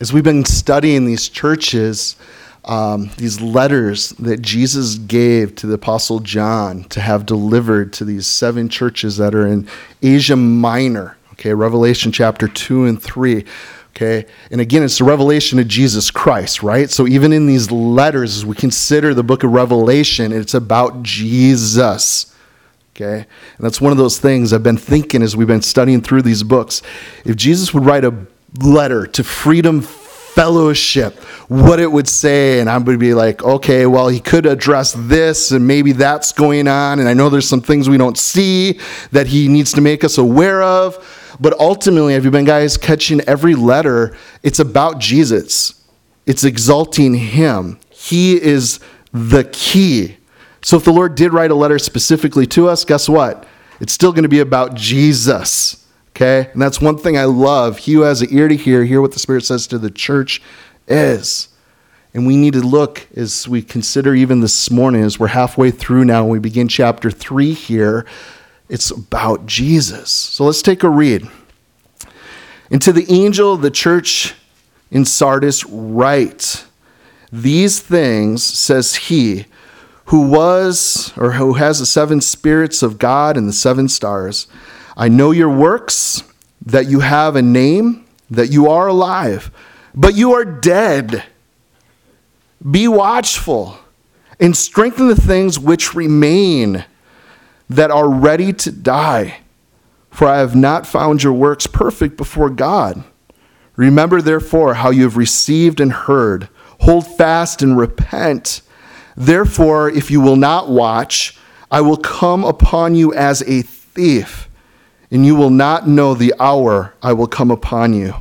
as we've been studying these churches, um, these letters that Jesus gave to the Apostle John to have delivered to these seven churches that are in Asia Minor, okay, Revelation chapter 2 and 3. Okay, and again, it's the revelation of Jesus Christ, right? So even in these letters, as we consider the book of Revelation, it's about Jesus. Okay, and that's one of those things I've been thinking as we've been studying through these books. If Jesus would write a letter to Freedom Fellowship, what it would say, and I would be like, okay, well, he could address this, and maybe that's going on, and I know there's some things we don't see that he needs to make us aware of. But ultimately, have you been guys catching every letter? It's about Jesus. It's exalting him. He is the key. So if the Lord did write a letter specifically to us, guess what? It's still going to be about Jesus. Okay? And that's one thing I love. He who has an ear to hear, hear what the Spirit says to the church is. And we need to look as we consider even this morning, as we're halfway through now, and we begin chapter 3 here it's about Jesus. So let's take a read. And to the angel of the church in Sardis, write these things, says he, who was or who has the seven spirits of God and the seven stars. I know your works, that you have a name, that you are alive, but you are dead. Be watchful and strengthen the things which remain that are ready to die. For I have not found your works perfect before God. Remember, therefore, how you have received and heard. Hold fast and repent. Therefore, if you will not watch, I will come upon you as a thief, and you will not know the hour I will come upon you.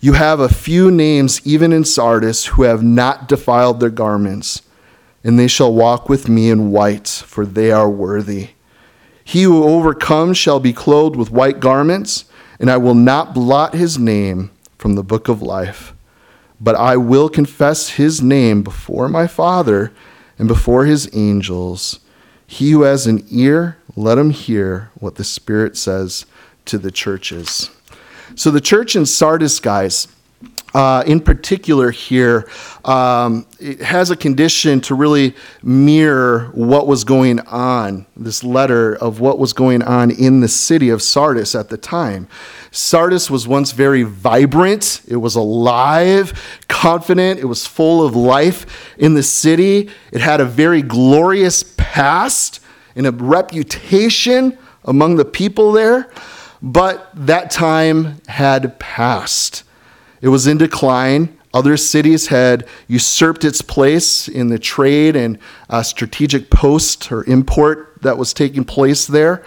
You have a few names, even in Sardis, who have not defiled their garments, and they shall walk with me in white, for they are worthy. He who overcomes shall be clothed with white garments, and I will not blot his name from the book of life. But I will confess his name before my Father and before his angels. He who has an ear, let them hear what the Spirit says to the churches. So, the church in Sardis, guys, uh, in particular here, um, it has a condition to really mirror what was going on, this letter of what was going on in the city of Sardis at the time. Sardis was once very vibrant, it was alive, confident, it was full of life in the city. It had a very glorious past and a reputation among the people there, but that time had passed. It was in decline. Other cities had usurped its place in the trade and uh, strategic post or import that was taking place there.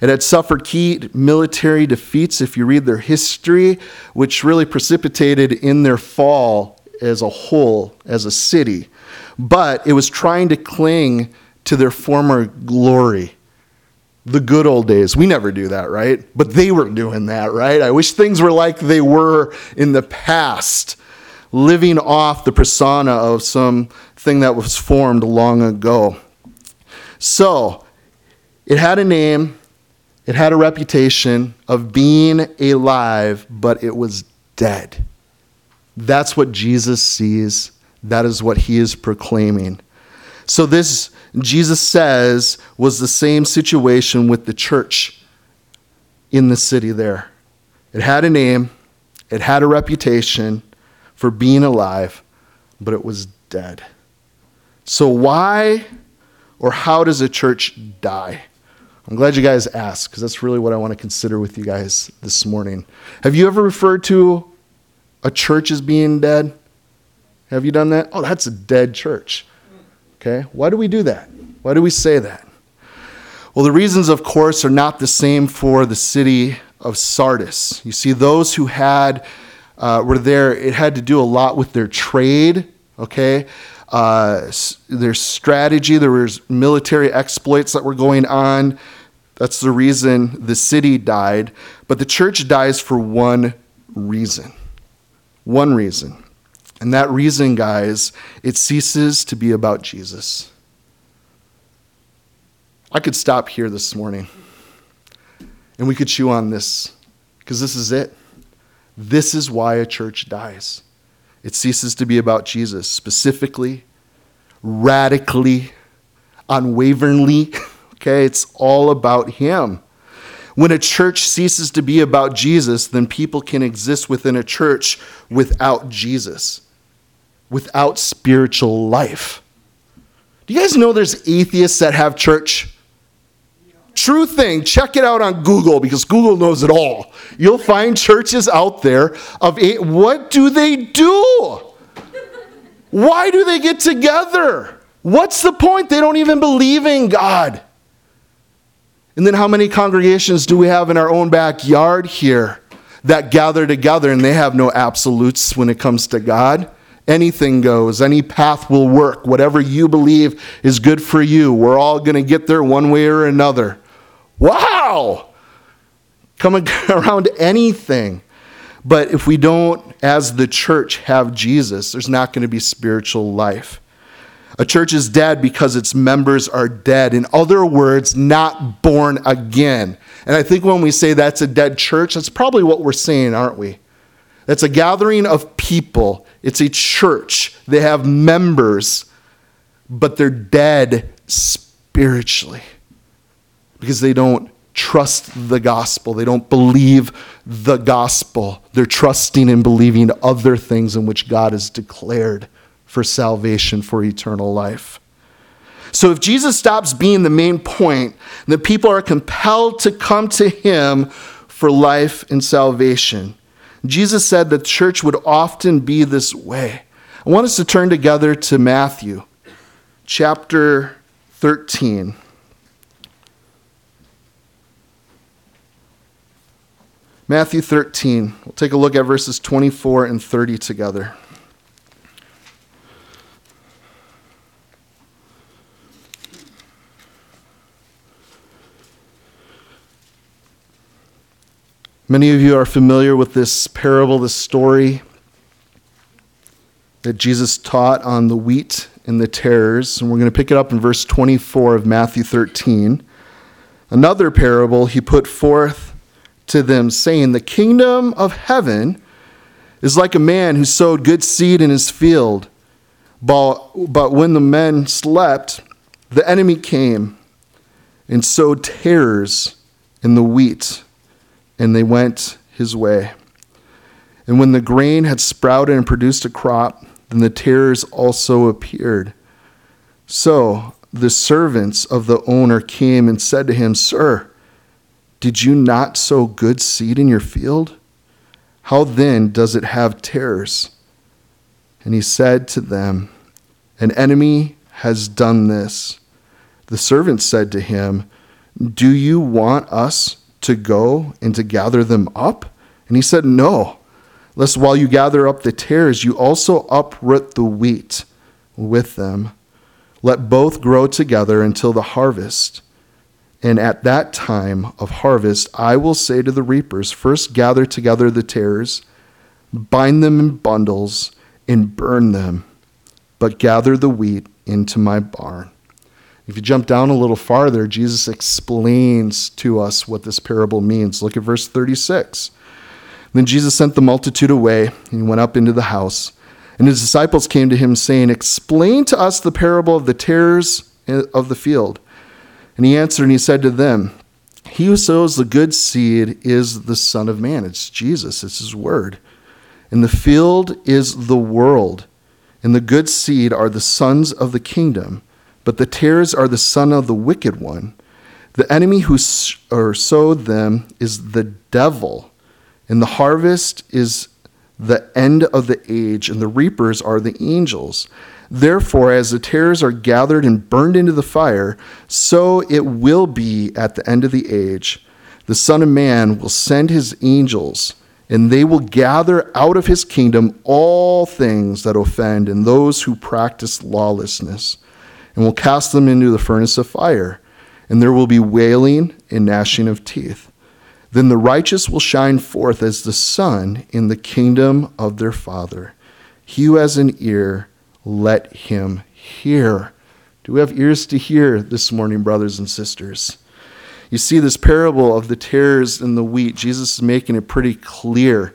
It had suffered key military defeats, if you read their history, which really precipitated in their fall as a whole, as a city. But it was trying to cling to their former glory the good old days. We never do that, right? But they were doing that, right? I wish things were like they were in the past, living off the persona of something that was formed long ago. So, it had a name, it had a reputation of being alive, but it was dead. That's what Jesus sees. That is what he is proclaiming. So, this Jesus says was the same situation with the church in the city there. It had a name, it had a reputation for being alive, but it was dead. So, why or how does a church die? I'm glad you guys asked because that's really what I want to consider with you guys this morning. Have you ever referred to a church as being dead? Have you done that? Oh, that's a dead church. Okay? Why do we do that? Why do we say that? Well, the reasons, of course, are not the same for the city of Sardis. You see, those who had uh, were there, it had to do a lot with their trade, okay? Uh, their strategy, there was military exploits that were going on. That's the reason the city died. But the church dies for one reason. One reason. And that reason, guys, it ceases to be about Jesus. I could stop here this morning and we could chew on this because this is it. This is why a church dies. it ceases to be about Jesus specifically, radically, unwaveringly. Okay, it's all about Him. When a church ceases to be about Jesus, then people can exist within a church without Jesus, without spiritual life. Do you guys know there's atheists that have church? True thing. Check it out on Google because Google knows it all. You'll find churches out there of eight. What do they do? Why do they get together? What's the point? They don't even believe in God. And then how many congregations do we have in our own backyard here that gather together and they have no absolutes when it comes to God? Anything goes, any path will work. Whatever you believe is good for you, we're all going to get there one way or another. Wow! Coming around anything. But if we don't, as the church, have Jesus, there's not going to be spiritual life. A church is dead because its members are dead. In other words, not born again. And I think when we say that's a dead church, that's probably what we're saying, aren't we? That's a gathering of people. It's a church. They have members, but they're dead spiritually because they don't trust the gospel. They don't believe the gospel. They're trusting and believing other things in which God has declared for salvation, for eternal life. So if Jesus stops being the main point, then people are compelled to come to him for life and salvation. Jesus said the church would often be this way. I want us to turn together to Matthew chapter 13. Matthew 13. We'll take a look at verses 24 and 30 together. Many of you are familiar with this parable, this story that Jesus taught on the wheat and the tares. And we're going to pick it up in verse 24 of Matthew 13. Another parable he put forth to them, saying, The kingdom of heaven is like a man who sowed good seed in his field. But, when the men slept, the enemy came and sowed tares in the wheat, and they went his way. And when the grain had sprouted and produced a crop, then the tares also appeared. So the servants of the owner came and said to him, Sir, did you not sow good seed in your field? How then does it have tares? And he said to them, An enemy has done this. The servant said to him, Do you want us to go and to gather them up? And he said, No, lest while you gather up the tares, you also uproot the wheat with them. Let both grow together until the harvest. And at that time of harvest, I will say to the reapers, First gather together the tares, bind them in bundles, and burn them, but gather the wheat into my barn. If you jump down a little farther, Jesus explains to us what this parable means. Look at verse 36. Then Jesus sent the multitude away, and he went up into the house. And his disciples came to him, saying, Explain to us the parable of the tares of the field. And he answered and he said to them, He who sows the good seed is the Son of Man. It's Jesus, it's his word. And the field is the world, and the good seed are the sons of the kingdom, but the tares are the son of the wicked one. The enemy who or sowed them is the devil, and the harvest is the end of the age, and the reapers are the angels. Therefore, as the tares are gathered and burned into the fire, so it will be at the end of the age. The Son of Man will send his angels, and they will gather out of his kingdom all things that offend and those who practice lawlessness, and will cast them into the furnace of fire. And there will be wailing and gnashing of teeth. Then the righteous will shine forth as the sun in the kingdom of their Father. He who has an ear, let him hear. Do we have ears to hear this morning, brothers and sisters? You see, this parable of the tares and the wheat, Jesus is making it pretty clear.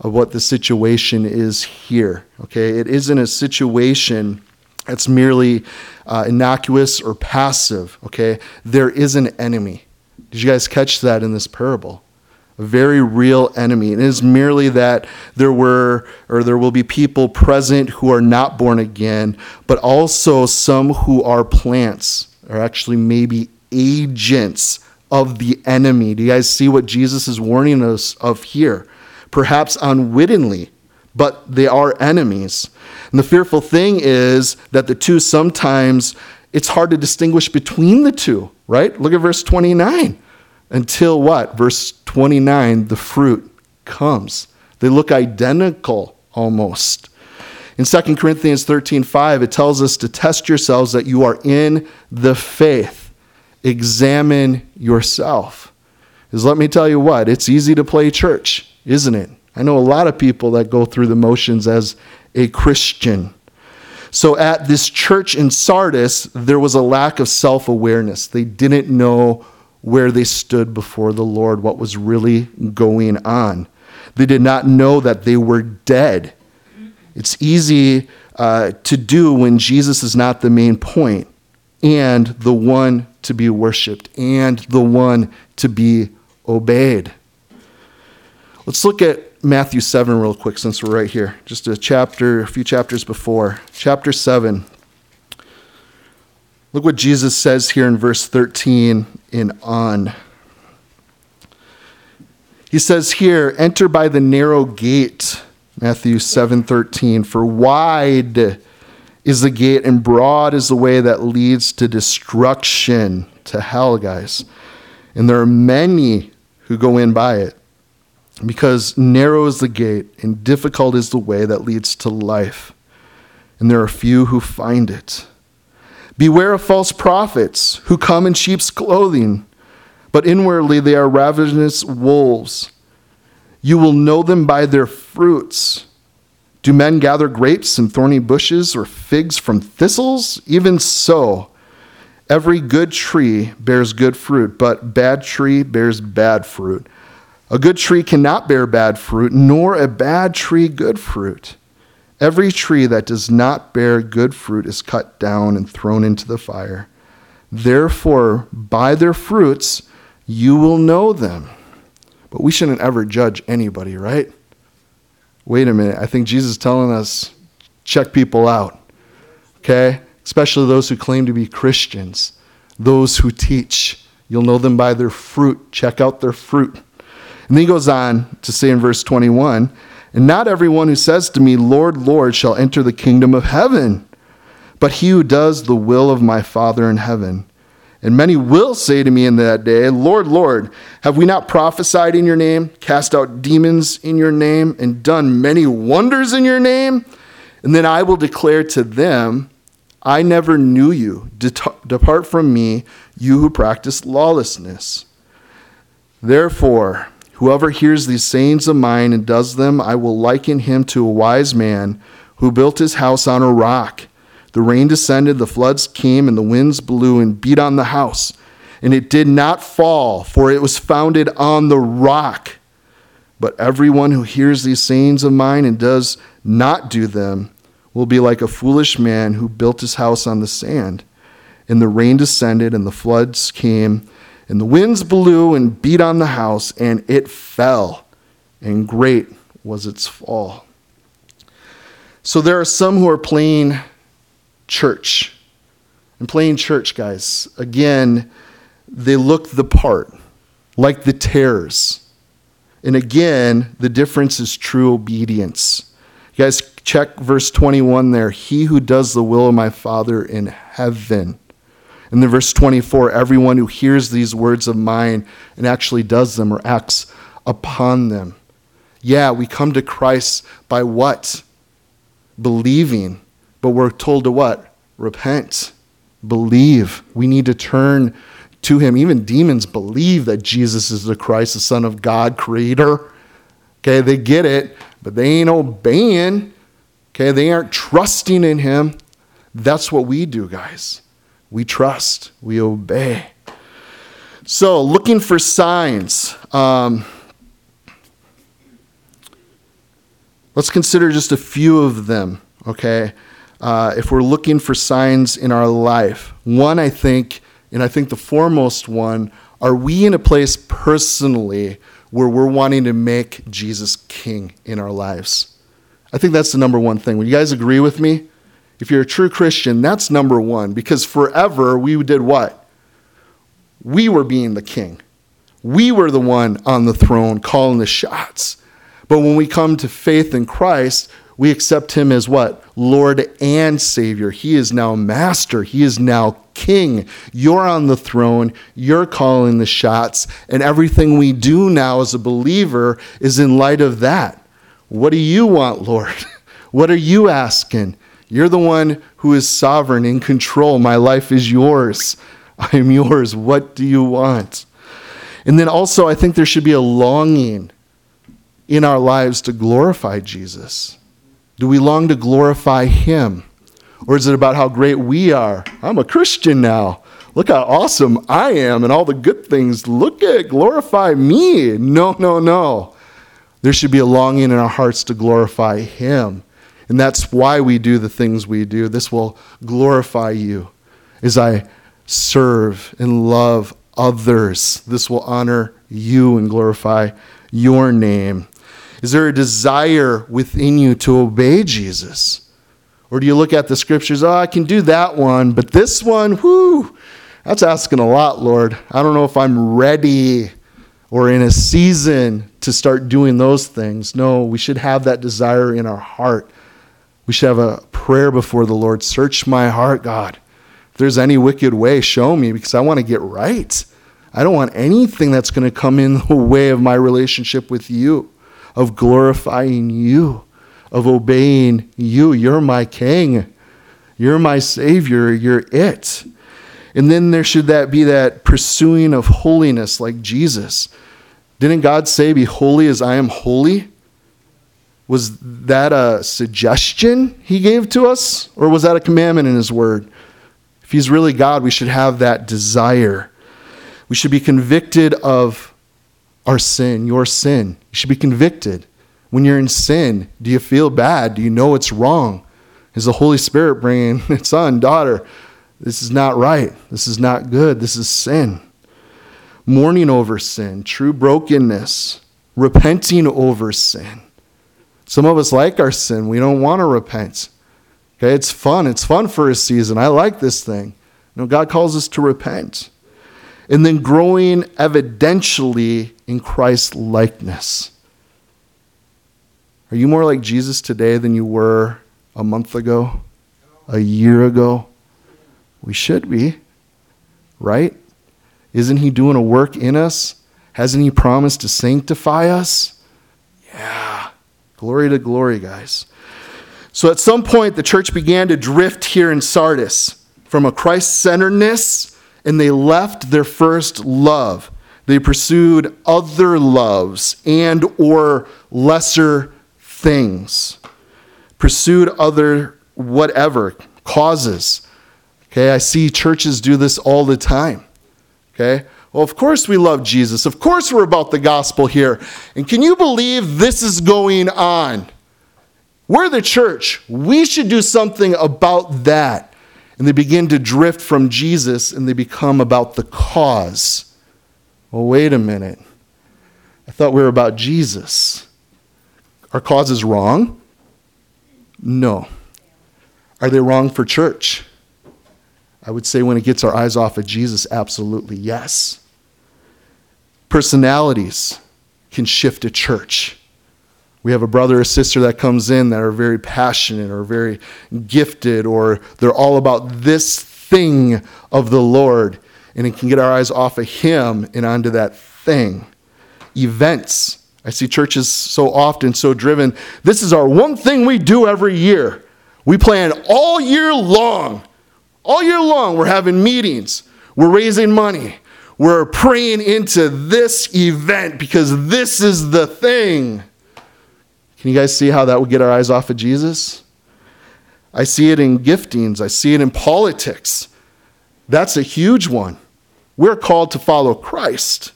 of what the situation is here. Okay, it isn't a situation that's merely uh, innocuous or passive. Okay, there is an enemy. Did you guys catch that in this parable? A very real enemy. And it is merely that there were or there will be people present who are not born again, but also some who are plants, or actually maybe agents of the enemy. Do you guys see what Jesus is warning us of here? Perhaps unwittingly, but they are enemies. And the fearful thing is that the two sometimes it's hard to distinguish between the two, right? Look at verse 29. Until what? Verse 29, the fruit comes. They look identical almost. In 2 Corinthians 13 5, it tells us to test yourselves that you are in the faith. Examine yourself. Because let me tell you what, it's easy to play church, isn't it? I know a lot of people that go through the motions as a Christian. So at this church in Sardis, there was a lack of self awareness. They didn't know where they stood before the Lord, what was really going on. They did not know that they were dead. It's easy uh, to do when Jesus is not the main point and the one to be worshiped and the one to be obeyed. Let's look at Matthew 7 real quick since we're right here. Just a chapter, a few chapters before. Chapter 7. Look what Jesus says here in verse 13 in on. He says here, enter by the narrow gate, Matthew 7:13, for wide is the gate and broad is the way that leads to destruction, to hell, guys. And there are many who go in by it. Because narrow is the gate and difficult is the way that leads to life. And there are few who find it. Beware of false prophets who come in sheep's clothing, but inwardly they are ravenous wolves. You will know them by their fruits. Do men gather grapes in thorny bushes or figs from thistles? Even so, every good tree bears good fruit, but bad tree bears bad fruit. A good tree cannot bear bad fruit, nor a bad tree good fruit. Every tree that does not bear good fruit is cut down and thrown into the fire. Therefore, by their fruits you will know them. But we shouldn't ever judge anybody, right? Wait a minute. I think Jesus is telling us check people out. Okay? Especially those who claim to be Christians, those who teach. You'll know them by their fruit. Check out their fruit. And then he goes on to say in verse 21 and not everyone who says to me, Lord, Lord, shall enter the kingdom of heaven, but he who does the will of my Father in heaven. And many will say to me in that day, Lord, Lord, have we not prophesied in your name, cast out demons in your name, and done many wonders in your name? And then I will declare to them, I never knew you. Depart from me, you who practice lawlessness. Therefore, Whoever hears these sayings of mine and does them, I will liken him to a wise man who built his house on a rock. The rain descended, the floods came, and the winds blew and beat on the house. And it did not fall, for it was founded on the rock. But everyone who hears these sayings of mine and does not do them will be like a foolish man who built his house on the sand. And the rain descended, and the floods came and the winds blew and beat on the house, and it fell, and great was its fall. So there are some who are playing church. And playing church, guys, again, they look the part, like the tares. And again, the difference is true obedience. You guys, check verse 21 there. He who does the will of my Father in heaven and then verse 24 everyone who hears these words of mine and actually does them or acts upon them. Yeah, we come to Christ by what? Believing. But we're told to what? Repent. Believe. We need to turn to him. Even demons believe that Jesus is the Christ, the Son of God, Creator. Okay, they get it, but they ain't obeying. Okay, they aren't trusting in him. That's what we do, guys. We trust, we obey. So, looking for signs. Um, Let's consider just a few of them, okay? Uh, if we're looking for signs in our life, one, I think, and I think the foremost one, are we in a place personally where we're wanting to make Jesus king in our lives? I think that's the number one thing. Would you guys agree with me? If you're a true Christian, that's number one because forever we did what? We were being the king. We were the one on the throne calling the shots. But when we come to faith in Christ, we accept him as what? Lord and Savior. He is now master. He is now king. You're on the throne. You're calling the shots. And everything we do now as a believer is in light of that. What do you want, Lord? What are you asking? You're the one who is sovereign, in control. My life is yours. I am yours. What do you want? And then also, I think there should be a longing in our lives to glorify Jesus. Do we long to glorify Him? Or is it about how great we are? I'm a Christian now. Look how awesome I am and all the good things. Look at, glorify me. No, no, no. There should be a longing in our hearts to glorify Him. And that's why we do the things we do. This will glorify you as I serve and love others. This will honor you and glorify your name. Is there a desire within you to obey Jesus? Or do you look at the scriptures, oh, I can do that one, but this one, whoo, that's asking a lot, Lord. I don't know if I'm ready or in a season to start doing those things. No, we should have that desire in our heart. We should have a prayer before the Lord. Search my heart, God. If there's any wicked way, show me because I want to get right. I don't want anything that's going to come in the way of my relationship with you of glorifying you, of obeying you. You're my king. You're my savior. You're it. And then there should that be that pursuing of holiness like Jesus. Didn't God say, Be holy as I am holy? Was that a suggestion he gave to us? Or was that a commandment in his word? If he's really God, we should have that desire. We should be convicted of our sin, your sin. You should be convicted. When you're in sin, do you feel bad? Do you know it's wrong? Is the Holy Spirit bringing, son, daughter, this is not right. This is not good. This is sin. Mourning over sin, true brokenness, repenting over sin. Some of us like our sin. We don't want to repent. Okay, it's fun. It's fun for a season. I like this thing. You know, God calls us to repent and then growing evidentially in Christ's likeness. Are you more like Jesus today than you were a month ago, a year ago? We should be, right? Isn't He doing a work in us? Hasn't He promised to sanctify us? Yeah. Glory to glory, guys. So at some point, the church began to drift here in Sardis from a Christ centeredness and they left their first love. They pursued other loves and or lesser things. Pursued other whatever causes. Okay, I see churches do this all the time. Okay? Well, of course we love Jesus. Of course we're about the gospel here. And can you believe this is going on? We're the church. We should do something about that and they begin to drift from Jesus and they become about the cause. Well, wait a minute. I thought we were about Jesus. Our cause is wrong? No. Are they wrong for church? I would say when it gets our eyes off of Jesus, absolutely yes. Personalities can shift a church we have a brother or sister that comes in that are very passionate or very gifted or they're all about this thing of the Lord and it can get our eyes off of him and onto that thing. Events. I see churches so often so driven. This is our one thing we do every year. We plan all year long. All year long, we're having meetings. We're raising money. We're praying into this event because this is the thing. Can you guys see how that would get our eyes off of Jesus? I see it in giftings, I see it in politics. That's a huge one. We're called to follow Christ.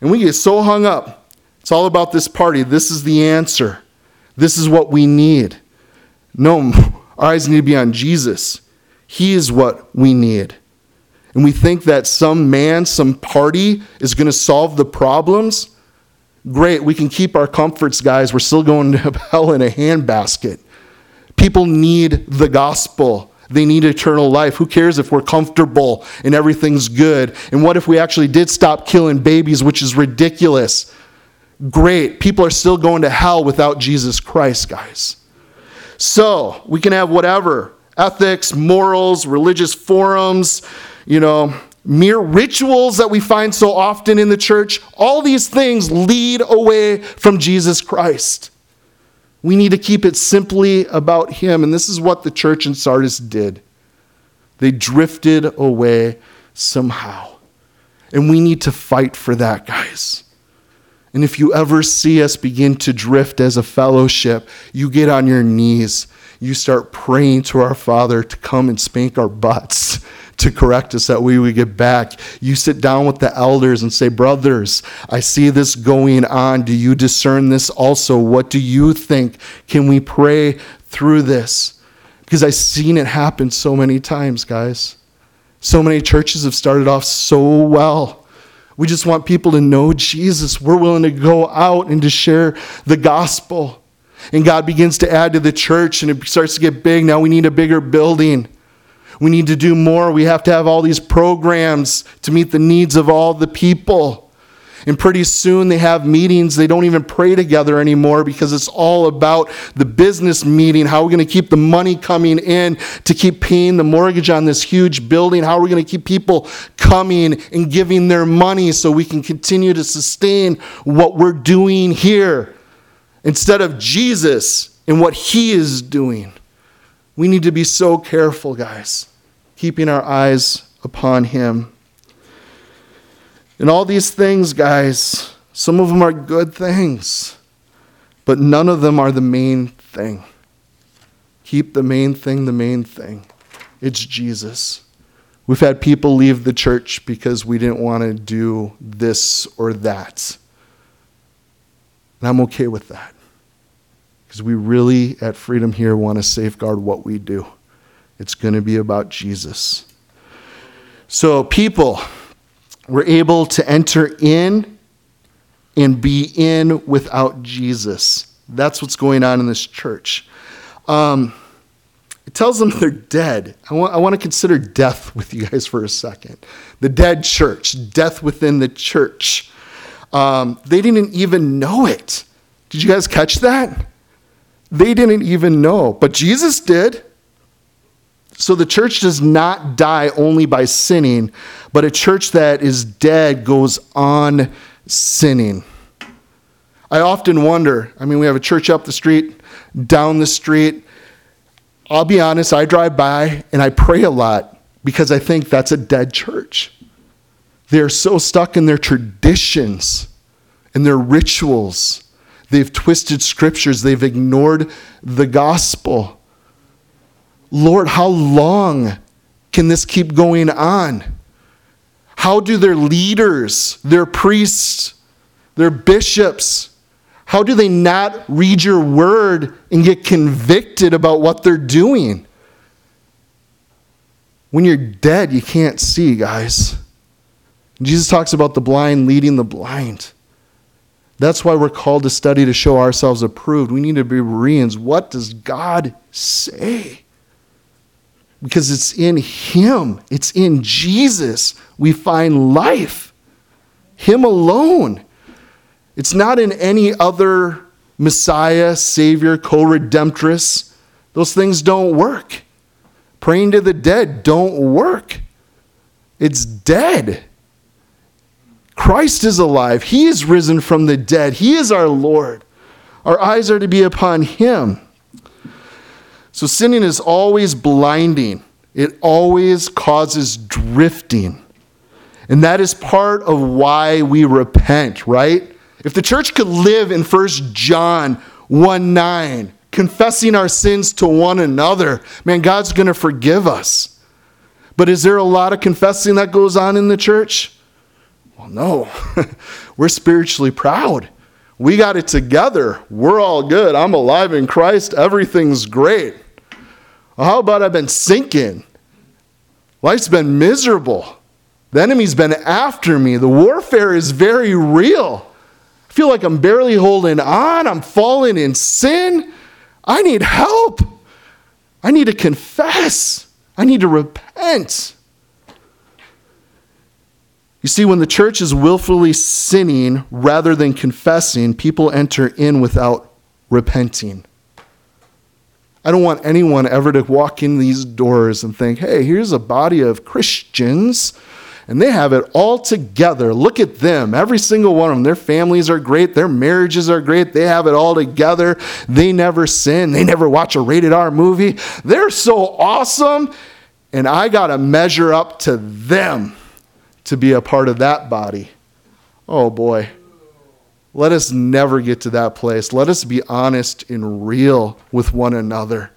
And we get so hung up. It's all about this party. This is the answer. This is what we need. No, our eyes need to be on Jesus. He is what we need. And we think that some man, some party is going to solve the problems. Great, we can keep our comforts, guys. We're still going to hell in a handbasket. People need the gospel. They need eternal life. Who cares if we're comfortable and everything's good? And what if we actually did stop killing babies, which is ridiculous? Great. People are still going to hell without Jesus Christ, guys. So we can have whatever ethics, morals, religious forums, you know, mere rituals that we find so often in the church. All these things lead away from Jesus Christ. We need to keep it simply about Him. And this is what the church in Sardis did. They drifted away somehow. And we need to fight for that, guys. And if you ever see us begin to drift as a fellowship, you get on your knees. You start praying to our Father to come and spank our butts, to correct us that we would get back. You sit down with the elders and say, Brothers, I see this going on. Do you discern this also? What do you think? Can we pray through this? Because I've seen it happen so many times, guys. So many churches have started off so well we just want people to know Jesus. We're willing to go out and to share the gospel. And God begins to add to the church and it starts to get big. Now we need a bigger building. We need to do more. We have to have all these programs to meet the needs of all the people. And pretty soon they have meetings. They don't even pray together anymore because it's all about the business meeting. How are we going to keep the money coming in to keep paying the mortgage on this huge building? How are we going to keep people coming and giving their money so we can continue to sustain what we're doing here instead of Jesus and what he is doing? We need to be so careful, guys, keeping our eyes upon him. And all these things, guys, some of them are good things, but none of them are the main thing. Keep the main thing the main thing. It's Jesus. We've had people leave the church because we didn't want to do this or that. And I'm okay with that. Because we really, at Freedom here, want to safeguard what we do. It's going to be about Jesus. So, people, we're able to enter in and be in without Jesus. That's what's going on in this church. Um, it tells them they're dead. I want, I want to consider death with you guys for a second. The dead church, death within the church. Um, they didn't even know it. Did you guys catch that? They didn't even know, but Jesus did. So the church does not die only by sinning, but a church that is dead goes on sinning. I often wonder I mean, we have a church up the street, down the street. I'll be honest, I drive by and I pray a lot because I think that's a dead church. They're so stuck in their traditions and their rituals. They've twisted scriptures, they've ignored the gospel. Lord, how long can this keep going on? How do their leaders, their priests, their bishops, how do they not read your word and get convicted about what they're doing? When you're dead, you can't see, guys. Jesus talks about the blind leading the blind. That's why we're called to study to show ourselves approved. We need to be Bereans. What does God say? Because it's in Him, it's in Jesus we find life. Him alone. It's not in any other Messiah, Savior, co redemptress. Those things don't work. Praying to the dead don't work. It's dead. Christ is alive. He is risen from the dead. He is our Lord. Our eyes are to be upon Him. So sinning is always blinding, it always causes drifting. And that is part of why we repent, right? If the church could live in 1 John 1 9, confessing our sins to one another, man, God's going to forgive us. But is there a lot of confessing that goes on in the church? Well, no. We're spiritually proud. We got it together. We're all good. I'm alive in Christ. Everything's great. How about I've been sinking? Life's been miserable. The enemy's been after me. The warfare is very real. I feel like I'm barely holding on. I'm falling in sin. I need help. I need to confess. I need to repent. You see, when the church is willfully sinning rather than confessing, people enter in without repenting. I don't want anyone ever to walk in these doors and think, hey, here's a body of Christians and they have it all together. Look at them, every single one of them. Their families are great, their marriages are great, they have it all together. They never sin, they never watch a rated R movie. They're so awesome, and I got to measure up to them to be a part of that body. Oh boy. Let us never get to that place. Let us be honest and real with one another.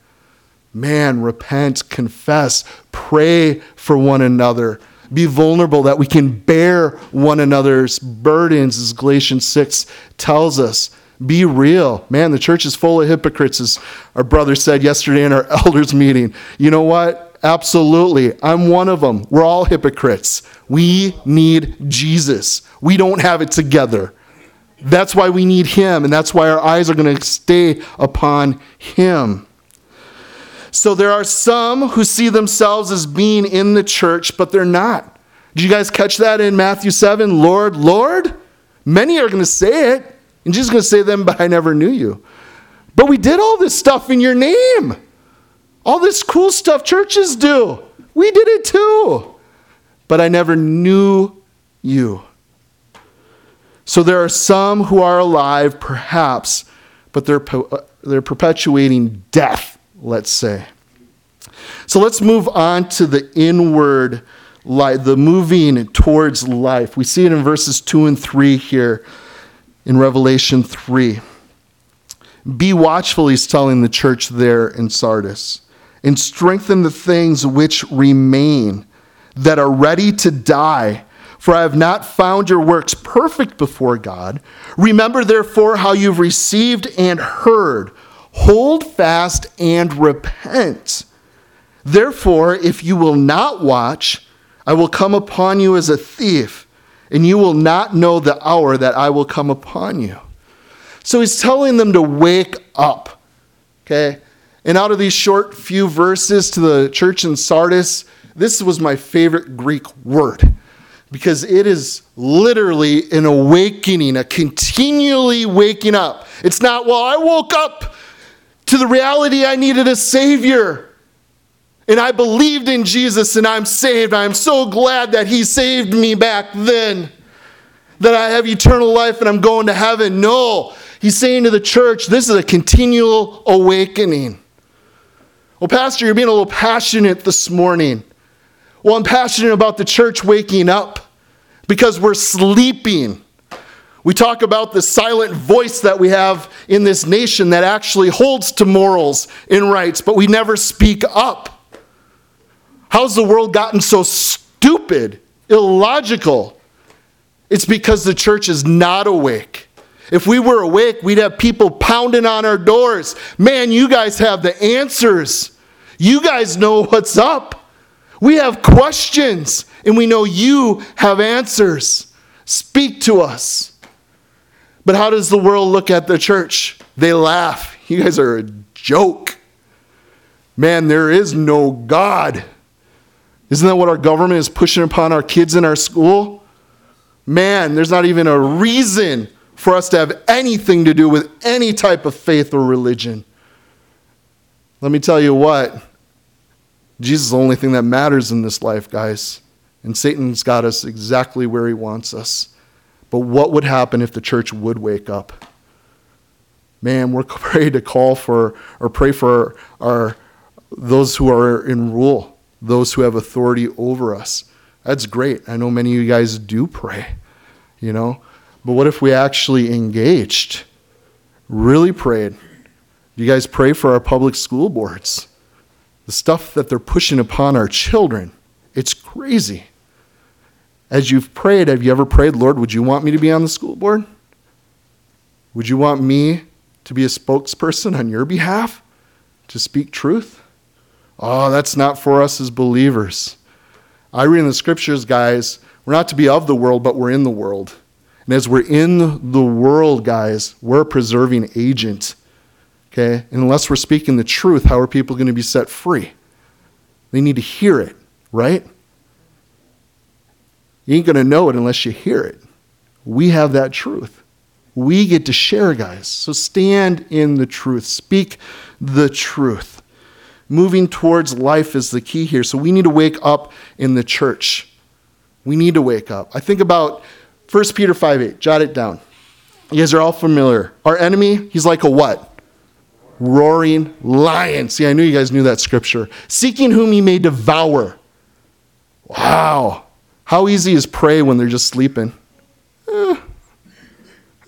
Man, repent, confess, pray for one another be vulnerable, that we can bear one another's burdens, as Galatians 6 tells us. Be real. Man, the church is full of hypocrites, as our brother said yesterday in our elders' meeting. You know what? Absolutely. I'm one of them. We're all hypocrites. We need Jesus. We don't have it together. That's why we need Him, and that's why our eyes are going to stay upon Him. So there are some who see themselves as being in the church, but they're not. Did you guys catch that in Matthew 7? Lord, Lord? Many are going to say it, and Jesus is going to say them, But I never knew you. But we did all this stuff in your name. All this cool stuff churches do. We did it too. But I never knew you. So there are some who are alive, perhaps, but they're, uh, they're perpetuating death let's say. So let's move on to the inward life, the moving towards life. We see it in verses 2 and 3 here in Revelation 3. Be watchful, he's telling the church there in Sardis, and strengthen the things which remain that are ready to die. For I have not found your works perfect before God. Remember, therefore, how you've received and heard Hold fast and repent. Therefore, if you will not watch, I will come upon you as a thief, and you will not know the hour that I will come upon you. So he's telling them to wake up. Okay? And out of these short few verses to the church in Sardis, this was my favorite Greek word because it is literally an awakening, a continually waking up. It's not, well, I woke up to the reality I needed a Savior. And I believed in Jesus and I'm saved. I'm so glad that He saved me back then, that I have eternal life and I'm going to heaven. No, He's saying to the church, this is a continual awakening. Well, Pastor, you're being a little passionate this morning. Well, I'm passionate about the church waking up because we're sleeping. We talk about the silent voice that we have in this nation that actually holds to morals and rights, but we never speak up. How's the world gotten so stupid, illogical? It's because the church is not awake. If we were awake, we'd have people pounding on our doors. Man, you guys have the answers. You guys know what's up. We have questions, and we know you have answers. Speak to us. But how does the world look at the church? They laugh. You guys are a joke. Man, there is no God. Isn't that what our government is pushing upon our kids in our school? Man, there's not even a reason for us to have anything to do with any type of faith or religion. Let me tell you what Jesus is the only thing that matters in this life, guys. And Satan's got us exactly where he wants us. But what would happen if the church would wake up? Man, we're ready to call for or pray for our, those who are in rule, those who have authority over us. That's great. I know many of you guys do pray, you know. But what if we actually engaged, really prayed? You guys pray for our public school boards? The stuff that they're pushing upon our children, it's crazy. As you've prayed, have you ever prayed, Lord, would you want me to be on the school board? Would you want me to be a spokesperson on your behalf to speak truth? Oh, that's not for us as believers. I read in the scriptures, guys, we're not to be of the world, but we're in the world. And as we're in the world, guys, we're a preserving agent. Okay? And unless we're speaking the truth, how are people going to be set free? They need to hear it, right? You ain't going to know it unless you hear it. We have that truth. We get to share, guys. So stand in the truth, speak the truth. Moving towards life is the key here. So we need to wake up in the church. We need to wake up. I think about 1 Peter 5 8. Jot it down. You guys are all familiar. Our enemy, he's like a what? Roaring lion. See, I knew you guys knew that scripture. Seeking whom he may devour. Wow. How easy is prey when they're just sleeping? Eh,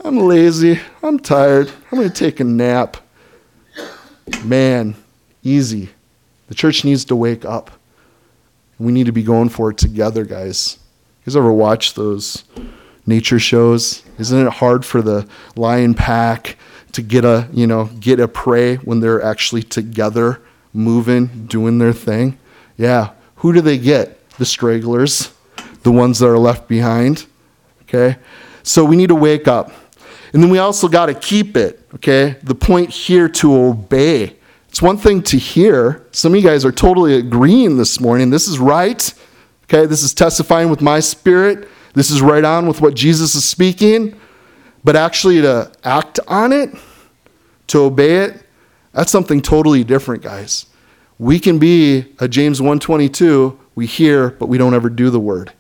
I'm lazy. I'm tired. I'm going to take a nap. Man, easy. The church needs to wake up. We need to be going for it together, guys. You guys ever watch those nature shows? Isn't it hard for the lion pack to get a, you know, get a prey when they're actually together, moving, doing their thing? Yeah. Who do they get? The stragglers, the ones that are left behind. Okay? So we need to wake up. And then we also got to keep it, okay? The point here to obey. It's one thing to hear. Some of you guys are totally agreeing this morning. This is right. Okay, this is testifying with my spirit. This is right on with what Jesus is speaking. But actually to act on it, to obey it, that's something totally different, guys. We can be a James 122, we hear, but we don't ever do the word.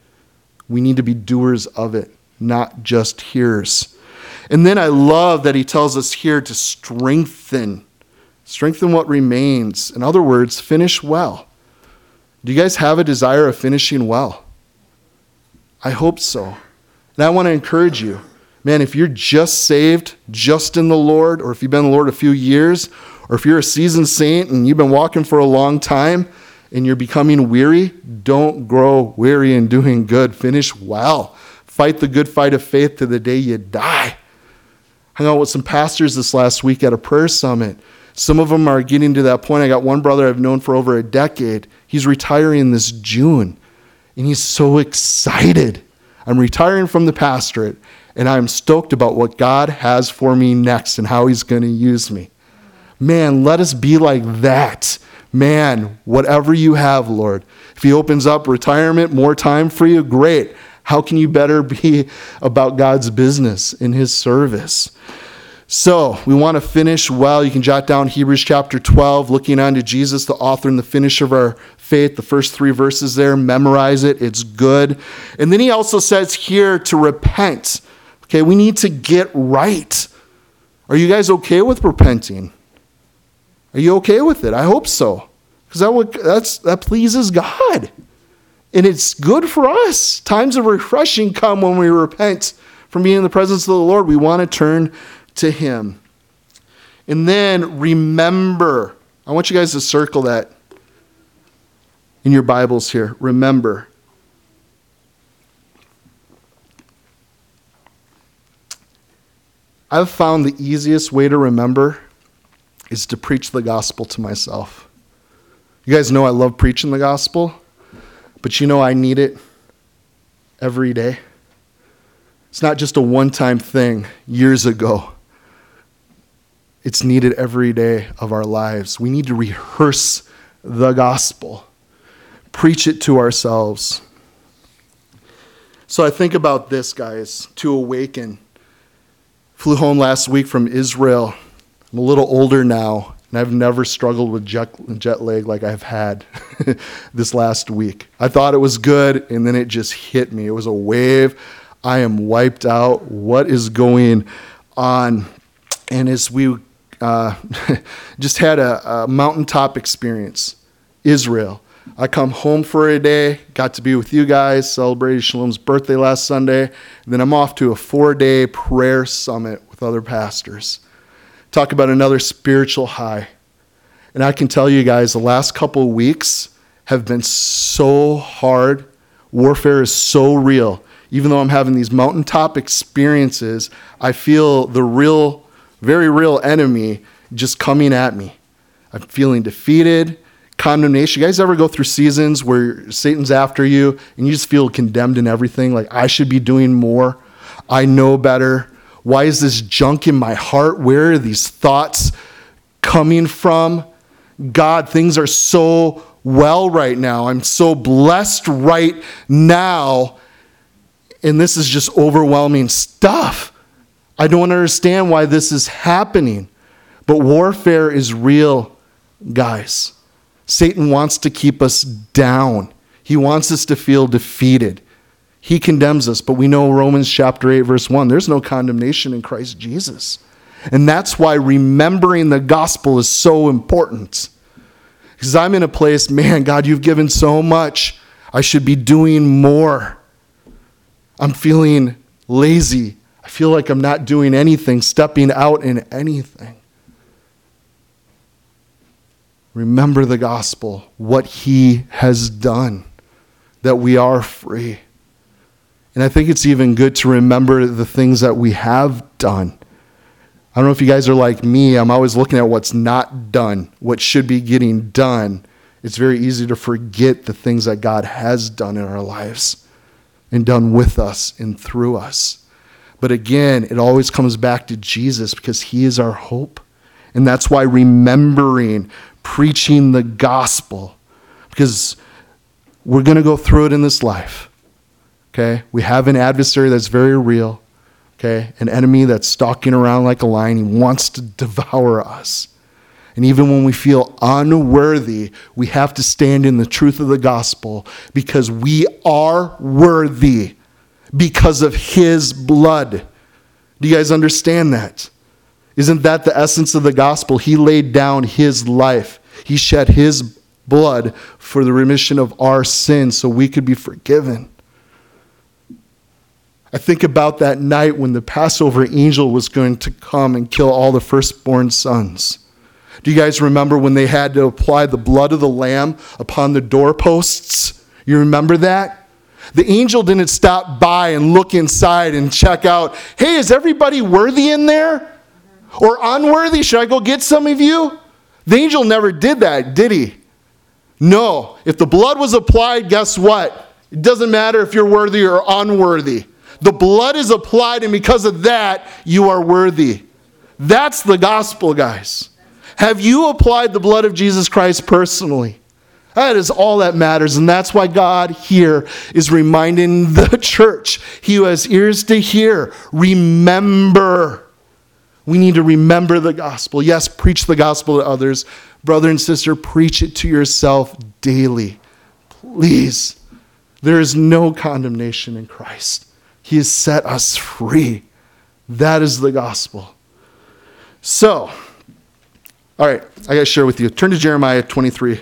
We need to be doers of it, not just hearers. And then I love that he tells us here to strengthen. Strengthen what remains. In other words, finish well. Do you guys have a desire of finishing well? I hope so. And I want to encourage you. Man, if you're just saved, just in the Lord, or if you've been the Lord a few years, or if you're a seasoned saint and you've been walking for a long time and you're becoming weary, don't grow weary in doing good. Finish well. Fight the good fight of faith to the day you die. Hung out with some pastors this last week at a prayer summit. Some of them are getting to that point. I got one brother I've known for over a decade. He's retiring this June, and he's so excited. I'm retiring from the pastorate, and I'm stoked about what God has for me next and how he's going to use me. Man, let us be like that. Man, whatever you have, Lord. If He opens up retirement, more time for you, great. How can you better be about God's business in His service? So, we want to finish well. You can jot down Hebrews chapter 12, looking unto Jesus, the author and the finisher of our faith, the first three verses there. Memorize it, it's good. And then he also says here to repent. Okay, we need to get right. Are you guys okay with repenting? Are you okay with it? I hope so. Because that, that's, that pleases God. And it's good for us. Times of refreshing come when we repent from being in the presence of the Lord. We want to turn to Him. And then remember. I want you guys to circle that in your Bibles here. Remember. I've found the easiest way to remember is to preach the gospel to myself. You guys know I love preaching the gospel, but you know I need it every day. It's not just a one time thing years ago. It's needed every day of our lives. We need to rehearse the gospel, preach it to ourselves. So I think about this, guys, to awaken. Flew home last week from Israel I'm a little older now, and I've never struggled with jet, jet lag like I've had this last week. I thought it was good, and then it just hit me. It was a wave. I am wiped out. What is going on? And as we uh, just had a, a mountaintop experience, Israel. I come home for a day, got to be with you guys, celebrated Shalom's birthday last Sunday, then I'm off to a four day prayer summit with other pastors. Talk about another spiritual high. And I can tell you guys, the last couple weeks have been so hard. Warfare is so real. even though I'm having these mountaintop experiences, I feel the real, very real enemy just coming at me. I'm feeling defeated, condemnation. You guys ever go through seasons where Satan's after you and you just feel condemned in everything? Like, I should be doing more. I know better. Why is this junk in my heart? Where are these thoughts coming from? God, things are so well right now. I'm so blessed right now. And this is just overwhelming stuff. I don't understand why this is happening. But warfare is real, guys. Satan wants to keep us down, he wants us to feel defeated. He condemns us, but we know Romans chapter 8, verse 1 there's no condemnation in Christ Jesus. And that's why remembering the gospel is so important. Because I'm in a place, man, God, you've given so much. I should be doing more. I'm feeling lazy. I feel like I'm not doing anything, stepping out in anything. Remember the gospel, what he has done, that we are free. And I think it's even good to remember the things that we have done. I don't know if you guys are like me. I'm always looking at what's not done, what should be getting done. It's very easy to forget the things that God has done in our lives and done with us and through us. But again, it always comes back to Jesus because he is our hope. And that's why remembering, preaching the gospel, because we're going to go through it in this life. Okay? We have an adversary that's very real. Okay? An enemy that's stalking around like a lion. He wants to devour us. And even when we feel unworthy, we have to stand in the truth of the gospel because we are worthy because of his blood. Do you guys understand that? Isn't that the essence of the gospel? He laid down his life, he shed his blood for the remission of our sins so we could be forgiven. I think about that night when the Passover angel was going to come and kill all the firstborn sons. Do you guys remember when they had to apply the blood of the lamb upon the doorposts? You remember that? The angel didn't stop by and look inside and check out, hey, is everybody worthy in there? Or unworthy? Should I go get some of you? The angel never did that, did he? No. If the blood was applied, guess what? It doesn't matter if you're worthy or unworthy. The blood is applied, and because of that, you are worthy. That's the gospel, guys. Have you applied the blood of Jesus Christ personally? That is all that matters. And that's why God here is reminding the church, he who has ears to hear, remember we need to remember the gospel. Yes, preach the gospel to others. Brother and sister, preach it to yourself daily. Please. There is no condemnation in Christ. He has set us free. That is the gospel. So, all right, I got to share with you. Turn to Jeremiah 23.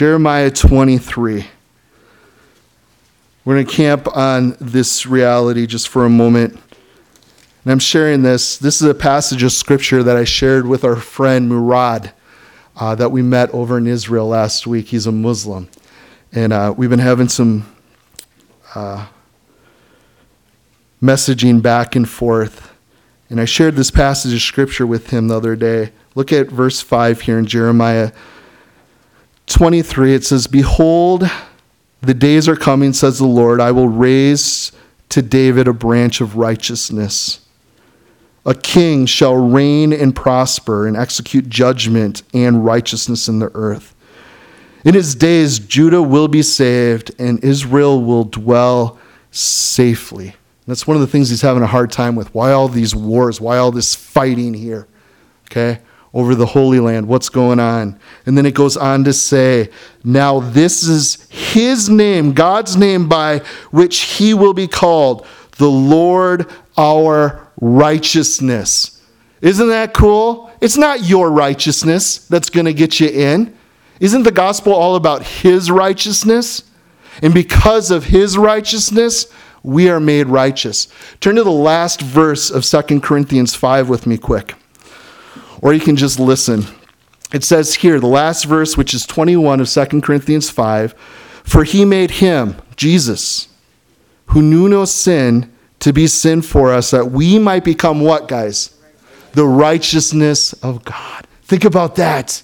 Jeremiah 23. We're going to camp on this reality just for a moment. And I'm sharing this. This is a passage of scripture that I shared with our friend Murad uh, that we met over in Israel last week. He's a Muslim. And uh, we've been having some uh, messaging back and forth. And I shared this passage of scripture with him the other day. Look at verse 5 here in Jeremiah 23, it says, Behold, the days are coming, says the Lord. I will raise to David a branch of righteousness. A king shall reign and prosper and execute judgment and righteousness in the earth. In his days, Judah will be saved and Israel will dwell safely. That's one of the things he's having a hard time with. Why all these wars? Why all this fighting here? Okay? Over the Holy Land. What's going on? And then it goes on to say, Now this is his name, God's name, by which he will be called the Lord our righteousness. Isn't that cool? It's not your righteousness that's going to get you in. Isn't the gospel all about his righteousness? And because of his righteousness, we are made righteous. Turn to the last verse of 2 Corinthians 5 with me, quick. Or you can just listen. It says here, the last verse, which is 21 of 2 Corinthians 5 For he made him, Jesus, who knew no sin, to be sin for us, that we might become what, guys? The righteousness of God. Think about that.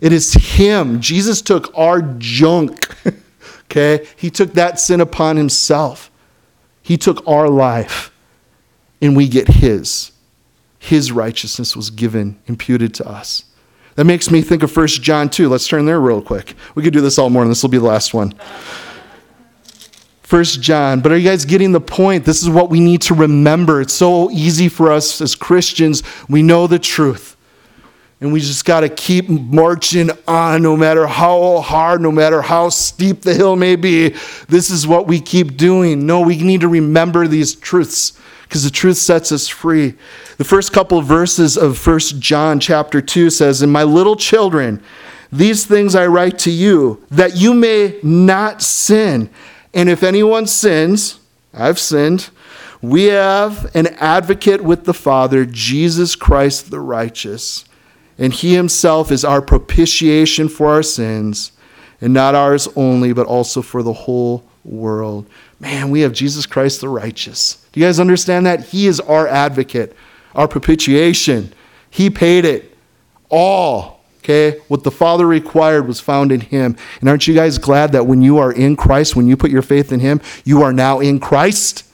It is Him. Jesus took our junk, okay? He took that sin upon Himself. He took our life, and we get His. His righteousness was given, imputed to us. That makes me think of 1 John 2. Let's turn there real quick. We could do this all morning. This will be the last one. 1 John. But are you guys getting the point? This is what we need to remember. It's so easy for us as Christians. We know the truth. And we just got to keep marching on no matter how hard, no matter how steep the hill may be. This is what we keep doing. No, we need to remember these truths because the truth sets us free. The first couple of verses of 1 John chapter 2 says, And my little children, these things I write to you, that you may not sin. And if anyone sins, I've sinned, we have an advocate with the Father, Jesus Christ the righteous." And he himself is our propitiation for our sins, and not ours only, but also for the whole world. Man, we have Jesus Christ the righteous. You guys understand that? He is our advocate, our propitiation. He paid it all. Okay? What the Father required was found in Him. And aren't you guys glad that when you are in Christ, when you put your faith in Him, you are now in Christ?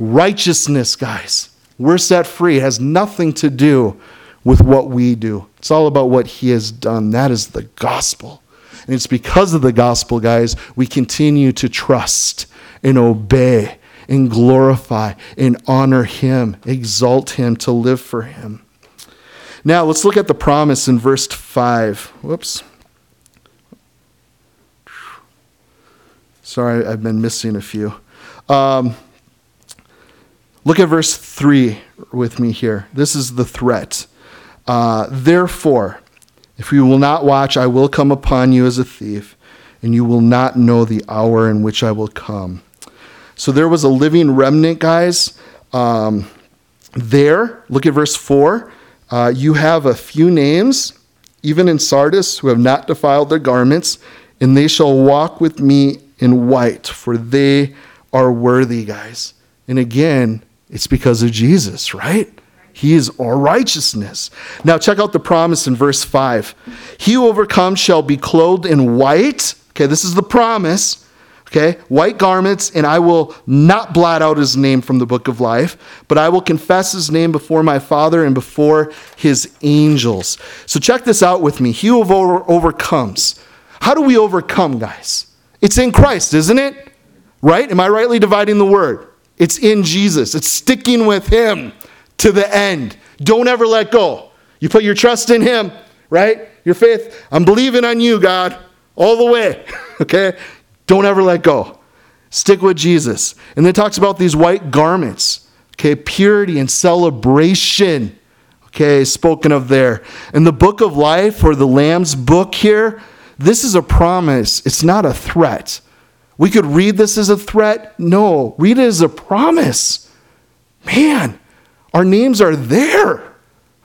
Righteousness, guys. We're set free. It has nothing to do with what we do. It's all about what He has done. That is the gospel. And it's because of the gospel, guys, we continue to trust and obey and glorify and honor Him, exalt Him, to live for Him. Now, let's look at the promise in verse 5. Whoops. Sorry, I've been missing a few. Um, look at verse 3 with me here. This is the threat. Uh, Therefore, if you will not watch, I will come upon you as a thief, and you will not know the hour in which I will come. So there was a living remnant, guys. Um, there, look at verse 4. Uh, you have a few names, even in Sardis, who have not defiled their garments, and they shall walk with me in white, for they are worthy, guys. And again, it's because of Jesus, right? He is our righteousness. Now, check out the promise in verse 5. He who overcomes shall be clothed in white. Okay, this is the promise. Okay, white garments, and I will not blot out his name from the book of life, but I will confess his name before my Father and before his angels. So, check this out with me. He who over- overcomes. How do we overcome, guys? It's in Christ, isn't it? Right? Am I rightly dividing the word? It's in Jesus, it's sticking with him to the end. Don't ever let go. You put your trust in Him, right? Your faith. I'm believing on you, God, all the way. okay? Don't ever let go. Stick with Jesus. And then it talks about these white garments. Okay, purity and celebration. Okay, spoken of there. In the book of life or the Lamb's book here, this is a promise. It's not a threat. We could read this as a threat. No, read it as a promise. Man, our names are there.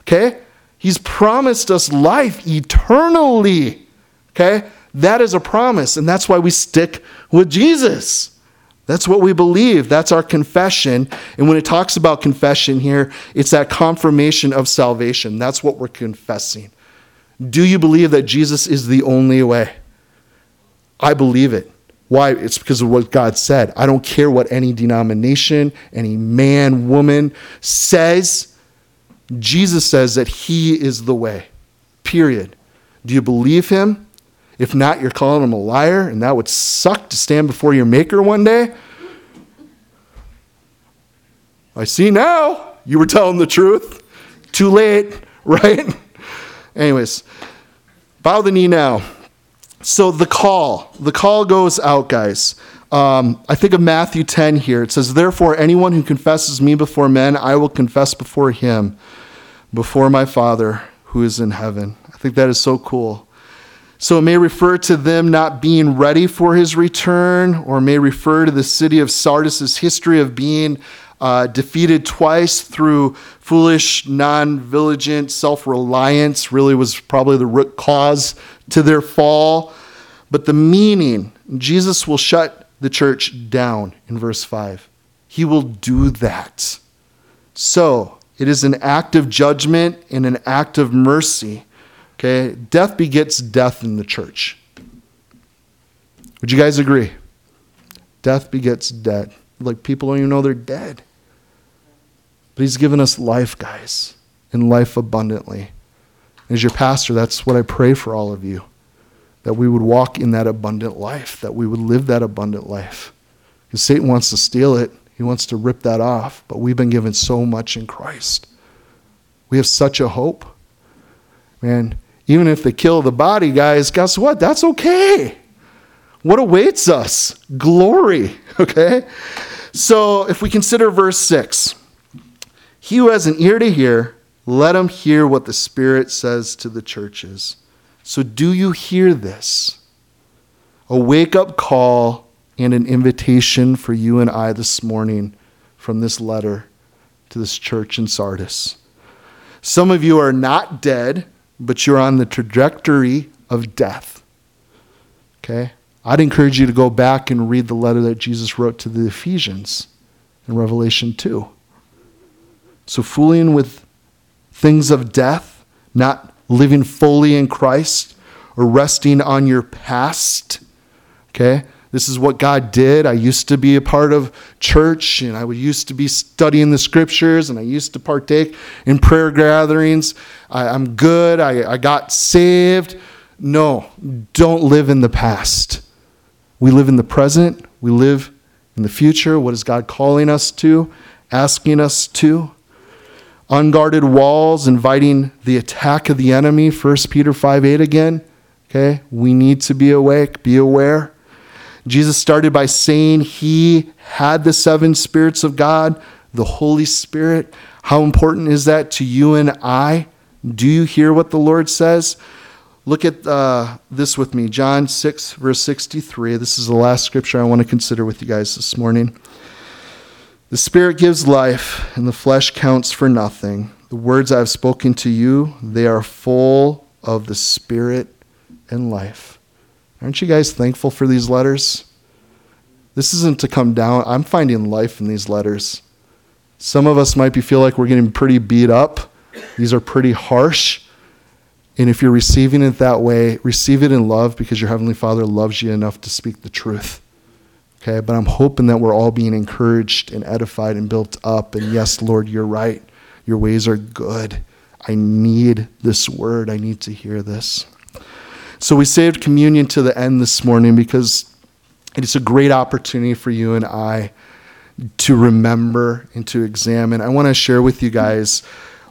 Okay? He's promised us life eternally. Okay? That is a promise, and that's why we stick with Jesus. That's what we believe. That's our confession. And when it talks about confession here, it's that confirmation of salvation. That's what we're confessing. Do you believe that Jesus is the only way? I believe it. Why? It's because of what God said. I don't care what any denomination, any man, woman says. Jesus says that He is the way. Period. Do you believe Him? If not, you're calling Him a liar, and that would suck to stand before your Maker one day. I see now you were telling the truth. Too late, right? Anyways, bow the knee now. So the call, the call goes out, guys. Um, I think of Matthew 10 here. It says, Therefore, anyone who confesses me before men, I will confess before him, before my Father who is in heaven. I think that is so cool. So it may refer to them not being ready for his return, or may refer to the city of Sardis' history of being uh, defeated twice through foolish, non vigilant self reliance, really was probably the root cause to their fall. But the meaning, Jesus will shut the church down in verse 5. He will do that. So, it is an act of judgment and an act of mercy. Okay? Death begets death in the church. Would you guys agree? Death begets death. Like people don't even know they're dead. But He's given us life, guys, and life abundantly. As your pastor, that's what I pray for all of you that we would walk in that abundant life, that we would live that abundant life. Because Satan wants to steal it, he wants to rip that off, but we've been given so much in Christ. We have such a hope. Man, even if they kill the body, guys, guess what? That's okay. What awaits us? Glory, okay? So if we consider verse 6, he who has an ear to hear, let him hear what the Spirit says to the churches. So, do you hear this? A wake up call and an invitation for you and I this morning from this letter to this church in Sardis. Some of you are not dead, but you're on the trajectory of death. Okay? I'd encourage you to go back and read the letter that Jesus wrote to the Ephesians in Revelation 2. So, fooling with things of death, not living fully in Christ, or resting on your past. Okay? This is what God did. I used to be a part of church and I used to be studying the scriptures and I used to partake in prayer gatherings. I, am good. I, I got saved. No, don't live in the past. We live in the present. We live in the future. What is God calling us to, asking us to? unguarded walls, inviting the attack of the enemy. 1 Peter 5 8 again. Okay, we need to be awake, be aware. Jesus started by saying he had the seven spirits of God, the Holy Spirit. How important is that to you and I? Do you hear what the Lord says? Look at uh, this with me John 6, verse 63. This is the last scripture I want to consider with you guys this morning. The Spirit gives life, and the flesh counts for nothing. The words I have spoken to you, they are full of the Spirit and life. Aren't you guys thankful for these letters? This isn't to come down. I'm finding life in these letters. Some of us might be feel like we're getting pretty beat up. These are pretty harsh. And if you're receiving it that way, receive it in love because your Heavenly Father loves you enough to speak the truth. Okay, but I'm hoping that we're all being encouraged and edified and built up. And yes, Lord, you're right. Your ways are good. I need this word. I need to hear this. So we saved communion to the end this morning because it's a great opportunity for you and I to remember and to examine. I want to share with you guys.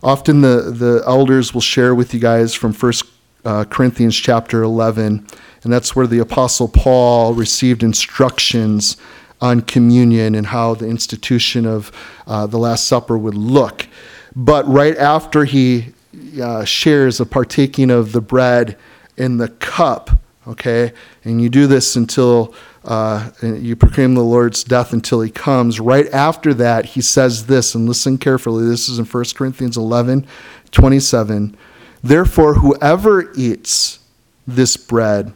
Often the, the elders will share with you guys from First uh, Corinthians chapter 11 and that's where the Apostle Paul received instructions on communion and how the institution of uh, the Last Supper would look. But right after he uh, shares of partaking of the bread in the cup, okay, and you do this until uh, you proclaim the Lord's death until he comes. Right after that, he says this, and listen carefully. This is in 1 Corinthians 11 27. Therefore, whoever eats this bread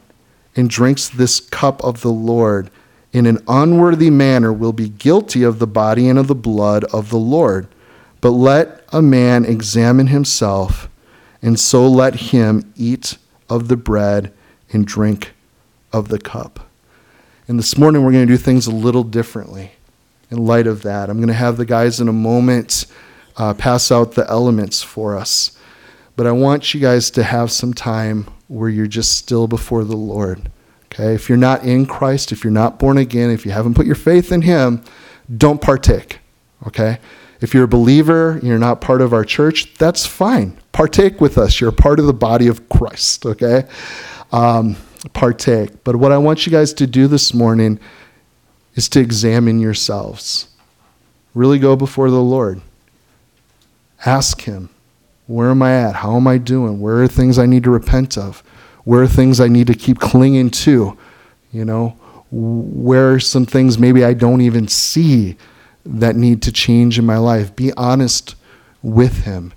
and drinks this cup of the Lord in an unworthy manner will be guilty of the body and of the blood of the Lord. But let a man examine himself, and so let him eat of the bread and drink of the cup. And this morning we're going to do things a little differently in light of that. I'm going to have the guys in a moment uh, pass out the elements for us. But I want you guys to have some time where you're just still before the Lord. Okay? If you're not in Christ, if you're not born again, if you haven't put your faith in Him, don't partake. Okay? If you're a believer, you're not part of our church, that's fine. Partake with us. You're part of the body of Christ. Okay? Um, partake. But what I want you guys to do this morning is to examine yourselves. Really go before the Lord. Ask Him, where am I at? How am I doing? Where are things I need to repent of? Where are things I need to keep clinging to? You know, where are some things maybe I don't even see that need to change in my life. Be honest with Him.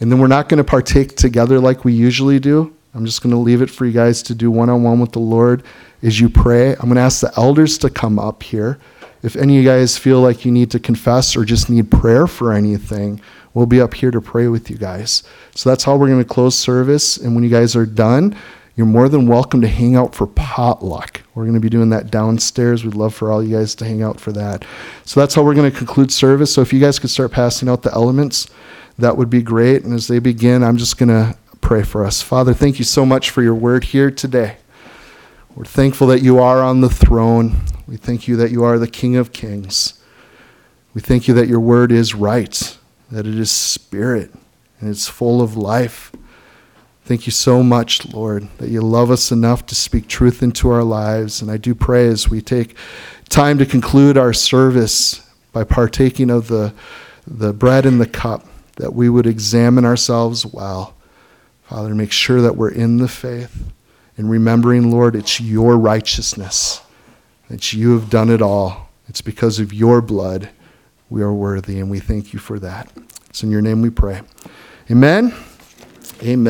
And then we're not going to partake together like we usually do. I'm just going to leave it for you guys to do one on one with the Lord as you pray. I'm going to ask the elders to come up here. If any of you guys feel like you need to confess or just need prayer for anything, we'll be up here to pray with you guys. So that's how we're going to close service. And when you guys are done, you're more than welcome to hang out for potluck. We're going to be doing that downstairs. We'd love for all you guys to hang out for that. So that's how we're going to conclude service. So if you guys could start passing out the elements, that would be great. And as they begin, I'm just going to pray for us. Father, thank you so much for your word here today. We're thankful that you are on the throne. We thank you that you are the King of Kings. We thank you that your word is right, that it is spirit, and it's full of life. Thank you so much, Lord, that you love us enough to speak truth into our lives. And I do pray as we take time to conclude our service by partaking of the, the bread and the cup, that we would examine ourselves well. Father, make sure that we're in the faith and remembering, Lord, it's your righteousness, that you have done it all. It's because of your blood we are worthy, and we thank you for that. It's in your name we pray. Amen. Amen.